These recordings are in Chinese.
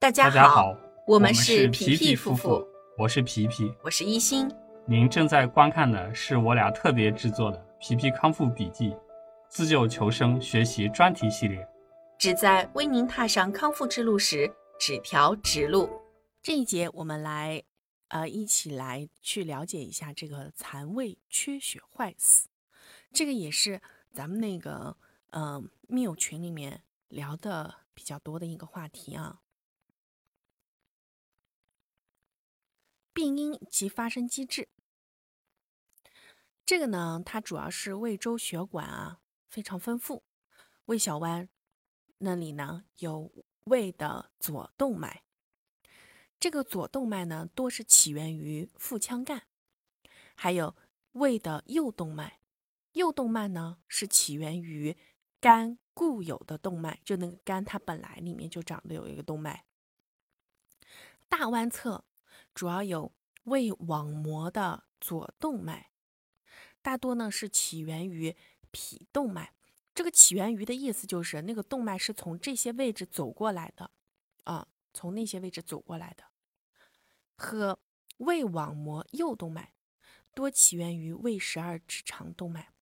大家好，我们是是皮皮夫夫妇，我是皮皮。我是一心。您正在观看的是我俩特别制作的《皮皮康复笔记》自救求生学习专题系列。旨在为您踏上康复之路时指条直路。这一节我们来，呃，一起来去了解一下这个残胃缺血坏死，这个也是咱们那个呃密友群里面聊的比较多的一个话题啊。病因及发生机制，这个呢，它主要是胃周血管啊非常丰富，胃小弯那里呢有胃的左动脉。这个左动脉呢，多是起源于腹腔干，还有胃的右动脉。右动脉呢，是起源于肝固有的动脉，就那个肝它本来里面就长的有一个动脉。大弯侧主要有胃网膜的左动脉，大多呢是起源于脾动脉。这个起源于的意思就是那个动脉是从这些位置走过来的，啊。从那些位置走过来的，和胃网膜右动脉多起源于胃十二指肠动脉。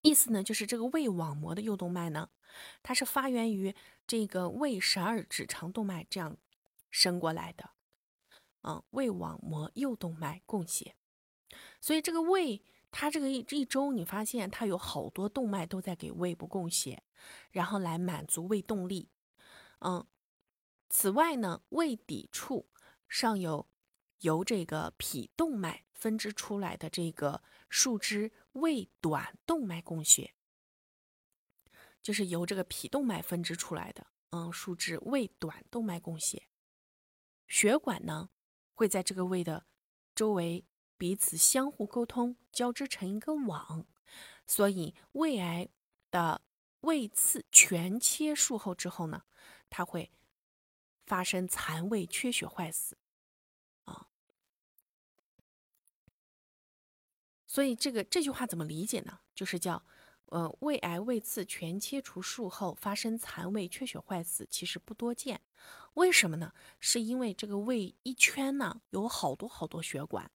意思呢，就是这个胃网膜的右动脉呢，它是发源于这个胃十二指肠动脉这样伸过来的。嗯，胃网膜右动脉供血，所以这个胃它这个一一周，你发现它有好多动脉都在给胃部供血，然后来满足胃动力。嗯。此外呢，胃底处上有由这个脾动脉分支出来的这个数支胃短动脉供血，就是由这个脾动脉分支出来的，嗯，数支胃短动脉供血。血管呢会在这个胃的周围彼此相互沟通，交织成一个网，所以胃癌的胃刺全切术后之后呢，它会。发生残胃缺血坏死，啊，所以这个这句话怎么理解呢？就是叫，呃，胃癌胃刺全切除术后发生残胃缺血坏死，其实不多见。为什么呢？是因为这个胃一圈呢有好多好多血管，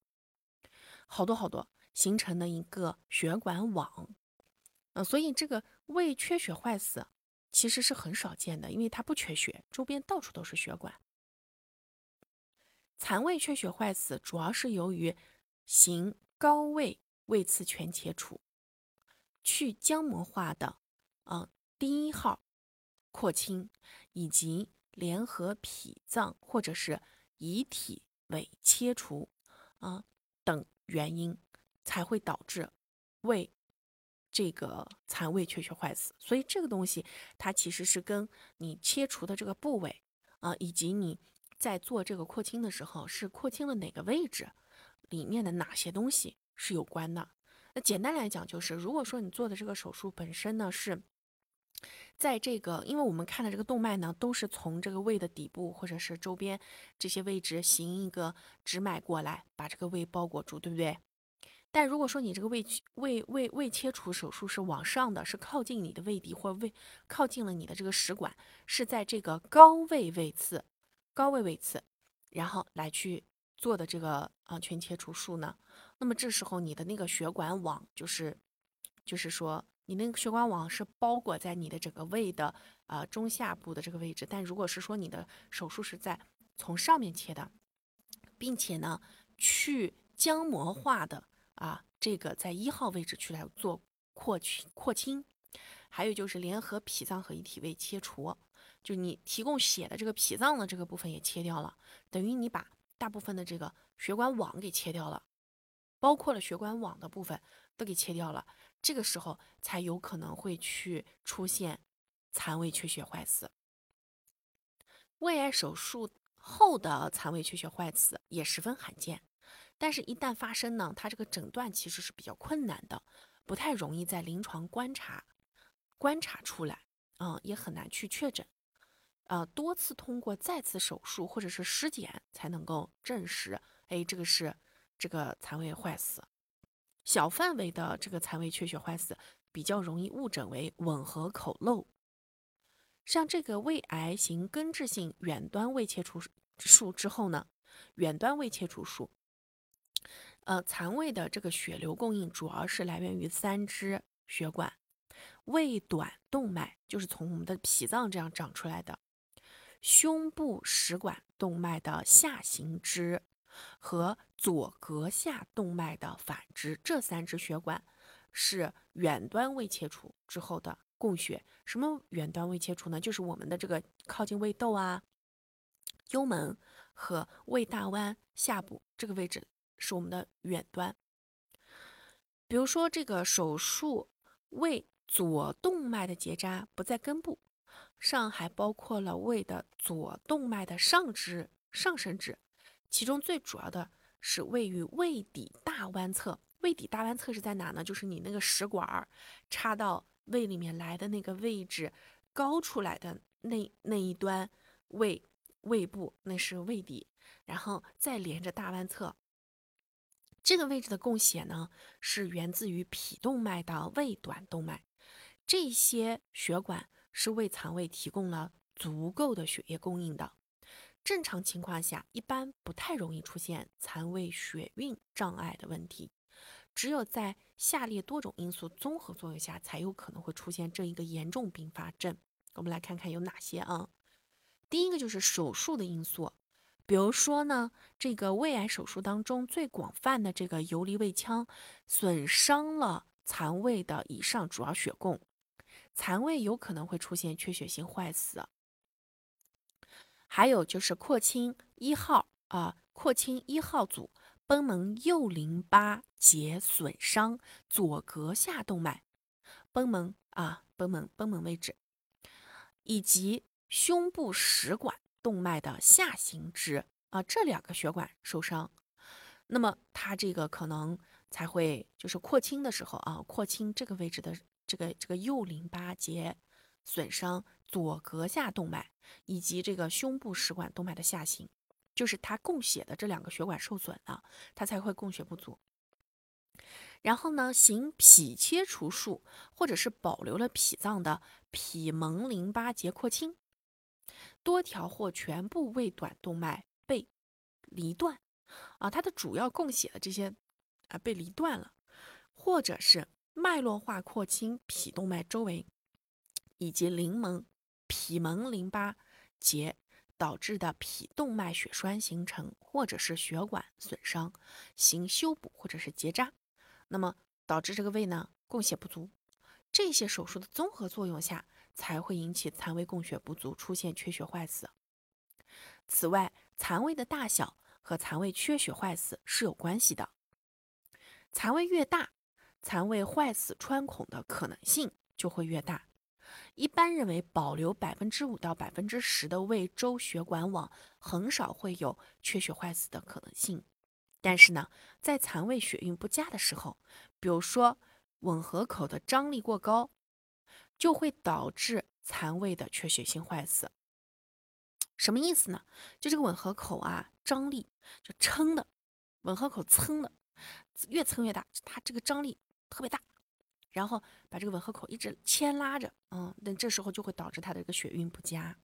好多好多形成的一个血管网，嗯，所以这个胃缺血坏死。其实是很少见的，因为它不缺血，周边到处都是血管。残胃缺血坏死主要是由于行高位胃刺全切除，去浆膜化的啊第一号扩清，以及联合脾脏或者是遗体尾切除啊等原因，才会导致胃。这个残胃缺血坏死，所以这个东西它其实是跟你切除的这个部位啊，以及你在做这个扩清的时候是扩清了哪个位置，里面的哪些东西是有关的。那简单来讲就是，如果说你做的这个手术本身呢是在这个，因为我们看的这个动脉呢都是从这个胃的底部或者是周边这些位置行一个直脉过来，把这个胃包裹住，对不对？但如果说你这个胃胃胃胃切除手术是往上的，是靠近你的胃底或胃靠近了你的这个食管，是在这个高位位次、高位位次，然后来去做的这个啊全切除术呢，那么这时候你的那个血管网就是就是说你那个血管网是包裹在你的整个胃的啊中下部的这个位置，但如果是说你的手术是在从上面切的，并且呢去浆膜化的。啊，这个在一号位置去来做扩清扩清，还有就是联合脾脏和一体位切除，就你提供血的这个脾脏的这个部分也切掉了，等于你把大部分的这个血管网给切掉了，包括了血管网的部分都给切掉了，这个时候才有可能会去出现残胃缺血坏死。胃癌手术后的残胃缺血坏死也十分罕见。但是，一旦发生呢，它这个诊断其实是比较困难的，不太容易在临床观察观察出来，啊，也很难去确诊，呃，多次通过再次手术或者是尸检才能够证实，哎，这个是这个残胃坏死。小范围的这个残胃缺血坏死比较容易误诊为吻合口漏，像这个胃癌型根治性远端胃切除术之后呢，远端胃切除术，呃，残胃的这个血流供应主要是来源于三支血管：胃短动脉，就是从我们的脾脏这样长出来的；胸部食管动脉的下行支和左膈下动脉的反支，这三支血管是远端胃切除之后的。供血什么远端胃切除呢？就是我们的这个靠近胃窦啊、幽门和胃大弯下部这个位置是我们的远端。比如说这个手术胃左动脉的结扎不在根部上，还包括了胃的左动脉的上支、上伸支，其中最主要的是位于胃底大弯侧。胃底大弯侧是在哪呢？就是你那个食管儿插到。胃里面来的那个位置，高出来的那那一端胃胃部，那是胃底，然后再连着大弯侧。这个位置的供血呢，是源自于脾动脉的胃短动脉。这些血管是为肠胃提供了足够的血液供应的。正常情况下，一般不太容易出现残胃血运障碍的问题。只有在下列多种因素综合作用下，才有可能会出现这一个严重并发症。我们来看看有哪些啊？第一个就是手术的因素，比如说呢，这个胃癌手术当中最广泛的这个游离胃腔损伤了残胃的以上主要血供，残胃有可能会出现缺血性坏死。还有就是廓清一号啊，廓清一号组。贲门右淋巴结损伤左膈下动脉，贲门啊，贲门贲门位置，以及胸部食管动脉的下行支啊，这两个血管受伤，那么它这个可能才会就是廓清的时候啊，廓清这个位置的这个这个右淋巴结损伤左膈下动脉以及这个胸部食管动脉的下行。就是它供血的这两个血管受损了，它才会供血不足。然后呢，行脾切除术或者是保留了脾脏的脾门淋巴结廓清，多条或全部胃短动脉被离断啊，它的主要供血的这些啊被离断了，或者是脉络化廓清脾动脉周围以及淋门脾门淋巴结。导致的脾动脉血栓形成，或者是血管损伤，行修补或者是结扎，那么导致这个胃呢供血不足，这些手术的综合作用下，才会引起残胃供血不足，出现缺血坏死。此外，残胃的大小和残胃缺血坏死是有关系的，残胃越大，残胃坏死穿孔的可能性就会越大。一般认为，保留百分之五到百分之十的胃周血管网，很少会有缺血坏死的可能性。但是呢，在残胃血运不佳的时候，比如说吻合口的张力过高，就会导致残胃的缺血性坏死。什么意思呢？就这个吻合口啊，张力就撑的，吻合口撑的，越撑越大，它这个张力特别大。然后把这个吻合口一直牵拉着，嗯，那这时候就会导致他的这个血运不佳。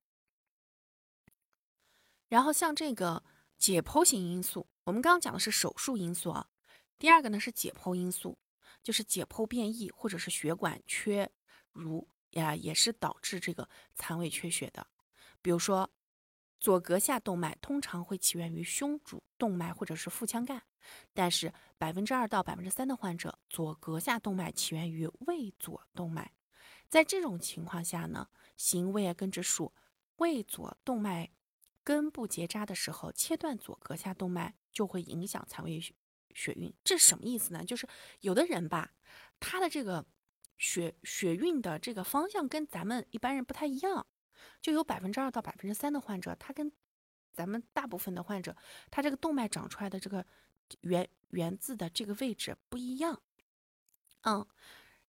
然后像这个解剖型因素，我们刚刚讲的是手术因素啊，第二个呢是解剖因素，就是解剖变异或者是血管缺如呀，也是导致这个残胃缺血的，比如说。左膈下动脉通常会起源于胸主动脉或者是腹腔干，但是百分之二到百分之三的患者左膈下动脉起源于胃左动脉。在这种情况下呢，行胃癌根治术，胃左动脉根部结扎的时候，切断左膈下动脉就会影响残胃血运。这什么意思呢？就是有的人吧，他的这个血血运的这个方向跟咱们一般人不太一样。就有百分之二到百分之三的患者，他跟咱们大部分的患者，他这个动脉长出来的这个源源自的这个位置不一样，嗯，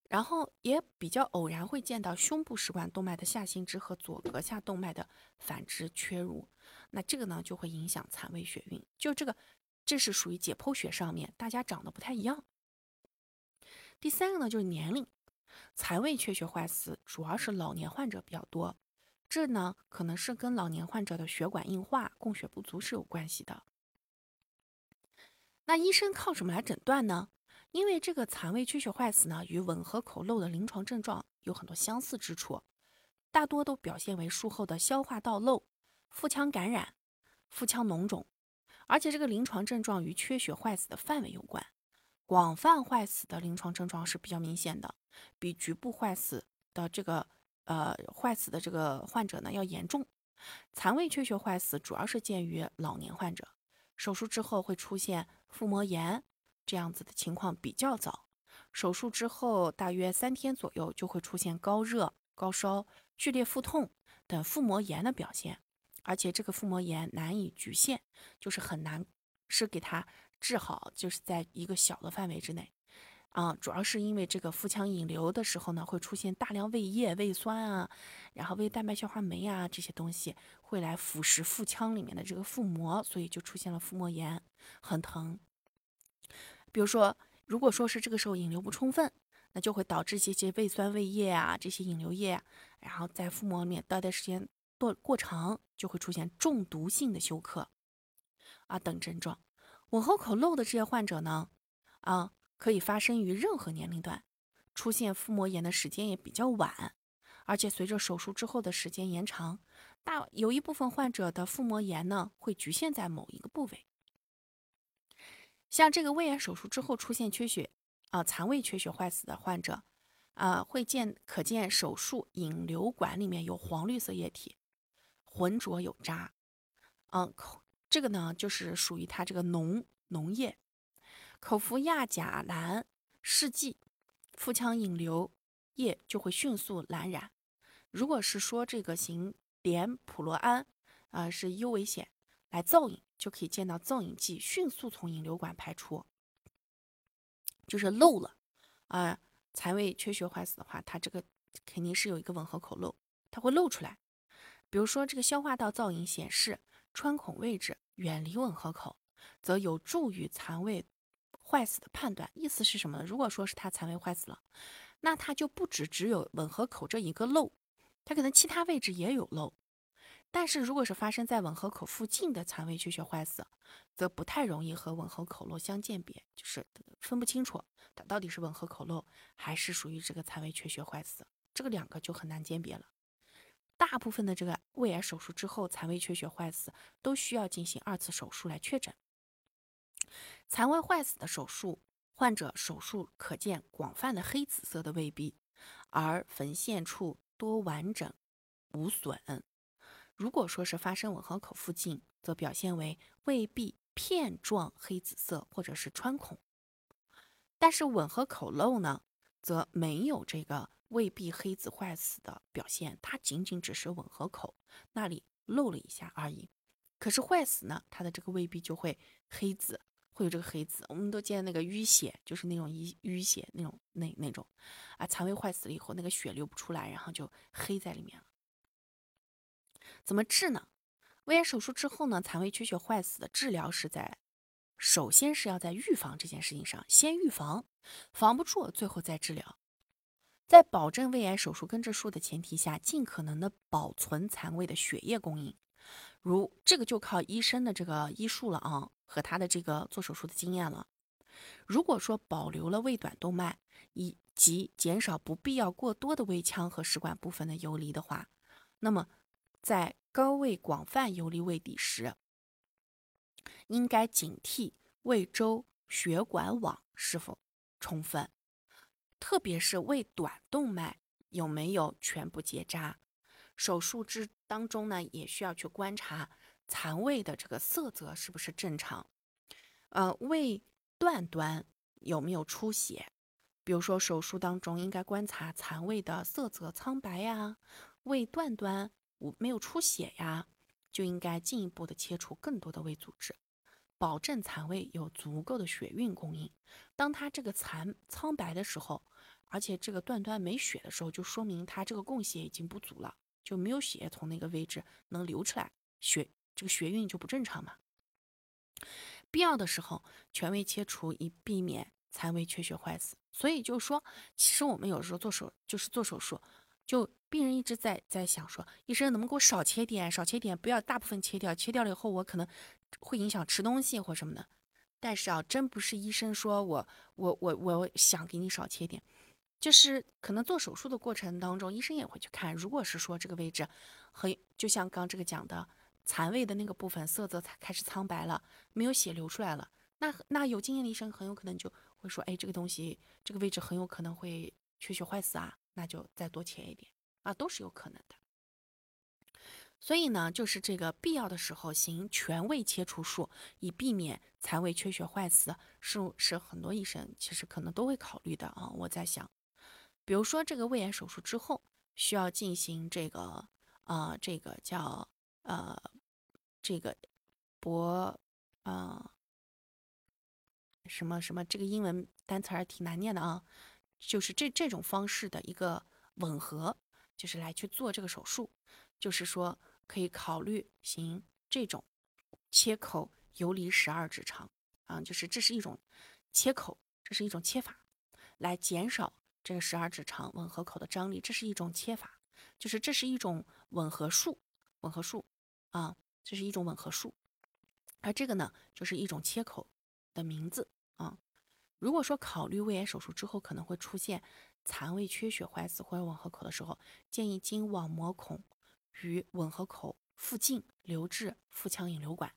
然后也比较偶然会见到胸部食管动脉的下行支和左膈下动脉的反支缺如，那这个呢就会影响残胃血运。就这个，这是属于解剖学上面大家长得不太一样。第三个呢就是年龄，残胃缺血坏死主要是老年患者比较多。这呢可能是跟老年患者的血管硬化、供血不足是有关系的。那医生靠什么来诊断呢？因为这个残胃缺血坏死呢，与吻合口漏的临床症状有很多相似之处，大多都表现为术后的消化道漏、腹腔感染、腹腔脓肿，而且这个临床症状与缺血坏死的范围有关。广泛坏死的临床症状是比较明显的，比局部坏死的这个呃坏死的这个患者呢要严重。残胃缺血坏死主要是见于老年患者，手术之后会出现腹膜炎这样子的情况比较早，手术之后大约三天左右就会出现高热、高烧、剧烈腹痛等腹膜炎的表现，而且这个腹膜炎难以局限，就是很难是给它。治好就是在一个小的范围之内，啊，主要是因为这个腹腔引流的时候呢，会出现大量胃液、胃酸啊，然后胃蛋白消化酶啊这些东西会来腐蚀腹腔里面的这个腹膜，所以就出现了腹膜炎，很疼。比如说，如果说是这个时候引流不充分，那就会导致这些胃酸、胃液啊这些引流液，然后在腹膜里面待的时间过过长，就会出现中毒性的休克啊等症状。吻合口漏的这些患者呢，啊，可以发生于任何年龄段，出现腹膜炎的时间也比较晚，而且随着手术之后的时间延长，大有一部分患者的腹膜炎呢会局限在某一个部位。像这个胃癌手术之后出现缺血啊，残胃缺血坏死的患者，啊，会见可见手术引流管里面有黄绿色液体，浑浊有渣，嗯，这个呢，就是属于它这个脓脓液，口服亚甲蓝试剂，腹腔引流液就会迅速蓝染。如果是说这个行碘普罗胺啊是优危险，来造影就可以见到造影剂迅速从引流管排出，就是漏了啊。残胃缺血坏死的话，它这个肯定是有一个吻合口漏，它会漏出来。比如说这个消化道造影显示。穿孔位置远离吻合口，则有助于残胃坏死的判断。意思是什么呢？如果说是他残胃坏死了，那他就不止只有吻合口这一个漏，他可能其他位置也有漏。但是如果是发生在吻合口附近的残胃缺血坏死，则不太容易和吻合口漏相鉴别，就是分不清楚它到底是吻合口漏还是属于这个残胃缺血坏死，这个两个就很难鉴别了。大部分的这个胃癌手术之后，残胃缺血坏死都需要进行二次手术来确诊。残胃坏死的手术，患者手术可见广泛的黑紫色的胃壁，而缝线处多完整无损。如果说是发生吻合口附近，则表现为胃壁片状黑紫色或者是穿孔。但是吻合口漏呢，则没有这个。胃壁黑紫坏死的表现，它仅仅只是吻合口那里漏了一下而已。可是坏死呢，它的这个胃壁就会黑紫，会有这个黑子。我们都见那个淤血，就是那种淤淤血那种那那种啊，残胃坏死了以后，那个血流不出来，然后就黑在里面了。怎么治呢？胃癌手术之后呢，残胃缺血坏死的治疗是在，首先是要在预防这件事情上，先预防，防不住，最后再治疗。在保证胃癌手术根治术的前提下，尽可能的保存残胃的血液供应。如这个就靠医生的这个医术了啊，和他的这个做手术的经验了。如果说保留了胃短动脉，以及减少不必要过多的胃腔和食管部分的游离的话，那么在高位广泛游离胃底时，应该警惕胃周血管网是否充分。特别是胃短动脉有没有全部结扎？手术之当中呢，也需要去观察残胃的这个色泽是不是正常。呃，胃段端有没有出血？比如说手术当中应该观察残胃的色泽苍白呀，胃段端无没有出血呀，就应该进一步的切除更多的胃组织。保证残胃有足够的血运供应。当它这个残苍白的时候，而且这个段端没血的时候，就说明它这个供血已经不足了，就没有血液从那个位置能流出来，血这个血运就不正常嘛。必要的时候全胃切除，以避免残胃缺血坏死。所以就是说，其实我们有时候做手就是做手术，就病人一直在在想说，医生能不能给我少切点，少切点，不要大部分切掉，切掉了以后我可能会影响吃东西或什么的。但是啊，真不是医生说我我我我想给你少切点，就是可能做手术的过程当中，医生也会去看。如果是说这个位置很，就像刚这个讲的残位的那个部分色泽才开始苍白了，没有血流出来了，那那有经验的医生很有可能就会说，哎，这个东西这个位置很有可能会缺血坏死啊，那就再多切一点啊，都是有可能的。所以呢，就是这个必要的时候行全胃切除术，以避免残胃缺血坏死，是是很多医生其实可能都会考虑的啊。我在想，比如说这个胃癌手术之后需要进行这个呃这个叫呃这个博呃什么什么这个英文单词儿挺难念的啊，就是这这种方式的一个吻合，就是来去做这个手术，就是说。可以考虑行这种切口游离十二指肠啊，就是这是一种切口，这是一种切法，来减少这个十二指肠吻合口的张力，这是一种切法，就是这是一种吻合术，吻合术啊，这是一种吻合术，而这个呢，就是一种切口的名字啊。如果说考虑胃癌手术之后可能会出现残胃缺血坏死或者吻合口的时候，建议经网膜孔。与吻合口附近留置腹腔引流管，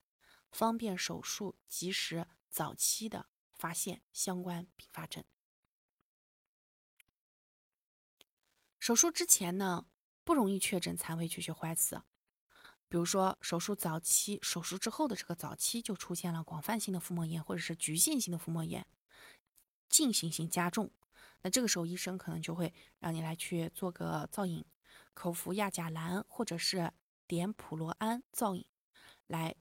方便手术及时早期的发现相关并发症。手术之前呢，不容易确诊残胃缺血坏死，比如说手术早期、手术之后的这个早期就出现了广泛性的腹膜炎或者是局限性的腹膜炎，进行性加重，那这个时候医生可能就会让你来去做个造影。口服亚甲蓝或者是碘普罗胺造影，来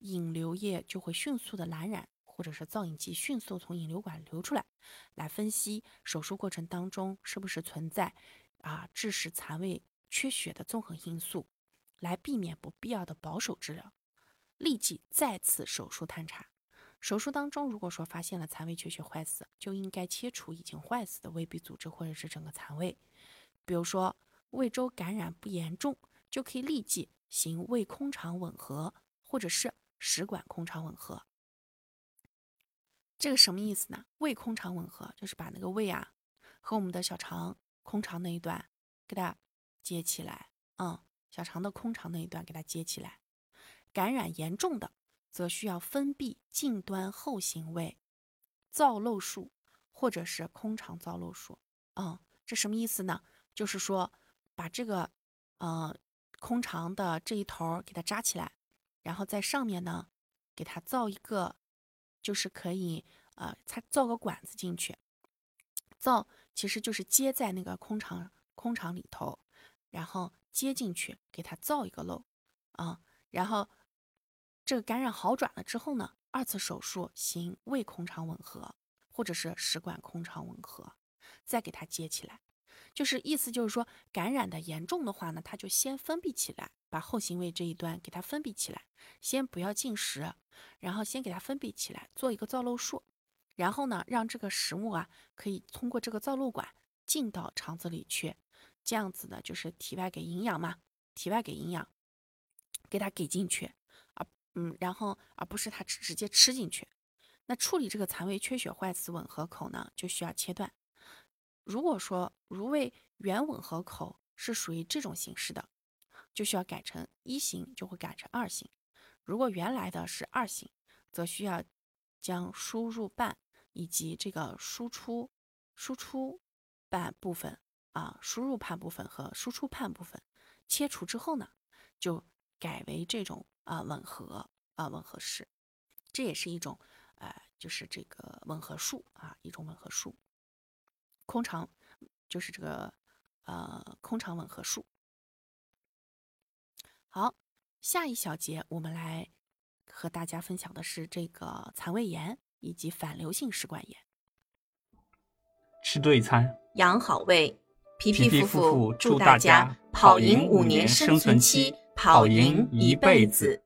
引流液就会迅速的蓝染，或者是造影剂迅速从引流管流出来，来分析手术过程当中是不是存在啊致使残胃缺血的综合因素，来避免不必要的保守治疗，立即再次手术探查。手术当中如果说发现了残胃缺血坏死，就应该切除已经坏死的胃壁组织或者是整个残胃，比如说。胃周感染不严重，就可以立即行胃空肠吻合，或者是食管空肠吻合。这个什么意思呢？胃空肠吻合就是把那个胃啊和我们的小肠空肠那一段给它接起来，嗯，小肠的空肠那一段给它接起来。感染严重的，则需要封闭近端后行胃造瘘术，或者是空肠造瘘术。嗯，这什么意思呢？就是说。把这个，呃，空肠的这一头给它扎起来，然后在上面呢，给它造一个，就是可以，呃，它造个管子进去，造其实就是接在那个空肠空肠里头，然后接进去，给它造一个漏，啊，然后这个感染好转了之后呢，二次手术行胃空肠吻合，或者是食管空肠吻合，再给它接起来。就是意思就是说，感染的严重的话呢，它就先封闭起来，把后行胃这一端给它封闭起来，先不要进食，然后先给它封闭起来，做一个造瘘术，然后呢，让这个食物啊可以通过这个造瘘管进到肠子里去，这样子呢就是体外给营养嘛，体外给营养，给它给进去啊，嗯，然后而不是它直接吃进去。那处理这个残胃缺血坏死吻合口呢，就需要切断。如果说如胃原吻合口是属于这种形式的，就需要改成一型，就会改成二型。如果原来的是二型，则需要将输入瓣以及这个输出输出瓣部分啊，输入瓣部分和输出瓣部分切除之后呢，就改为这种啊吻合啊吻合式，这也是一种呃，就是这个吻合术啊，一种吻合术。空肠就是这个呃空肠吻合术。好，下一小节我们来和大家分享的是这个残胃炎以及反流性食管炎。吃对餐，养好胃。皮皮夫妇祝大家跑赢五年生存期，跑赢一辈子。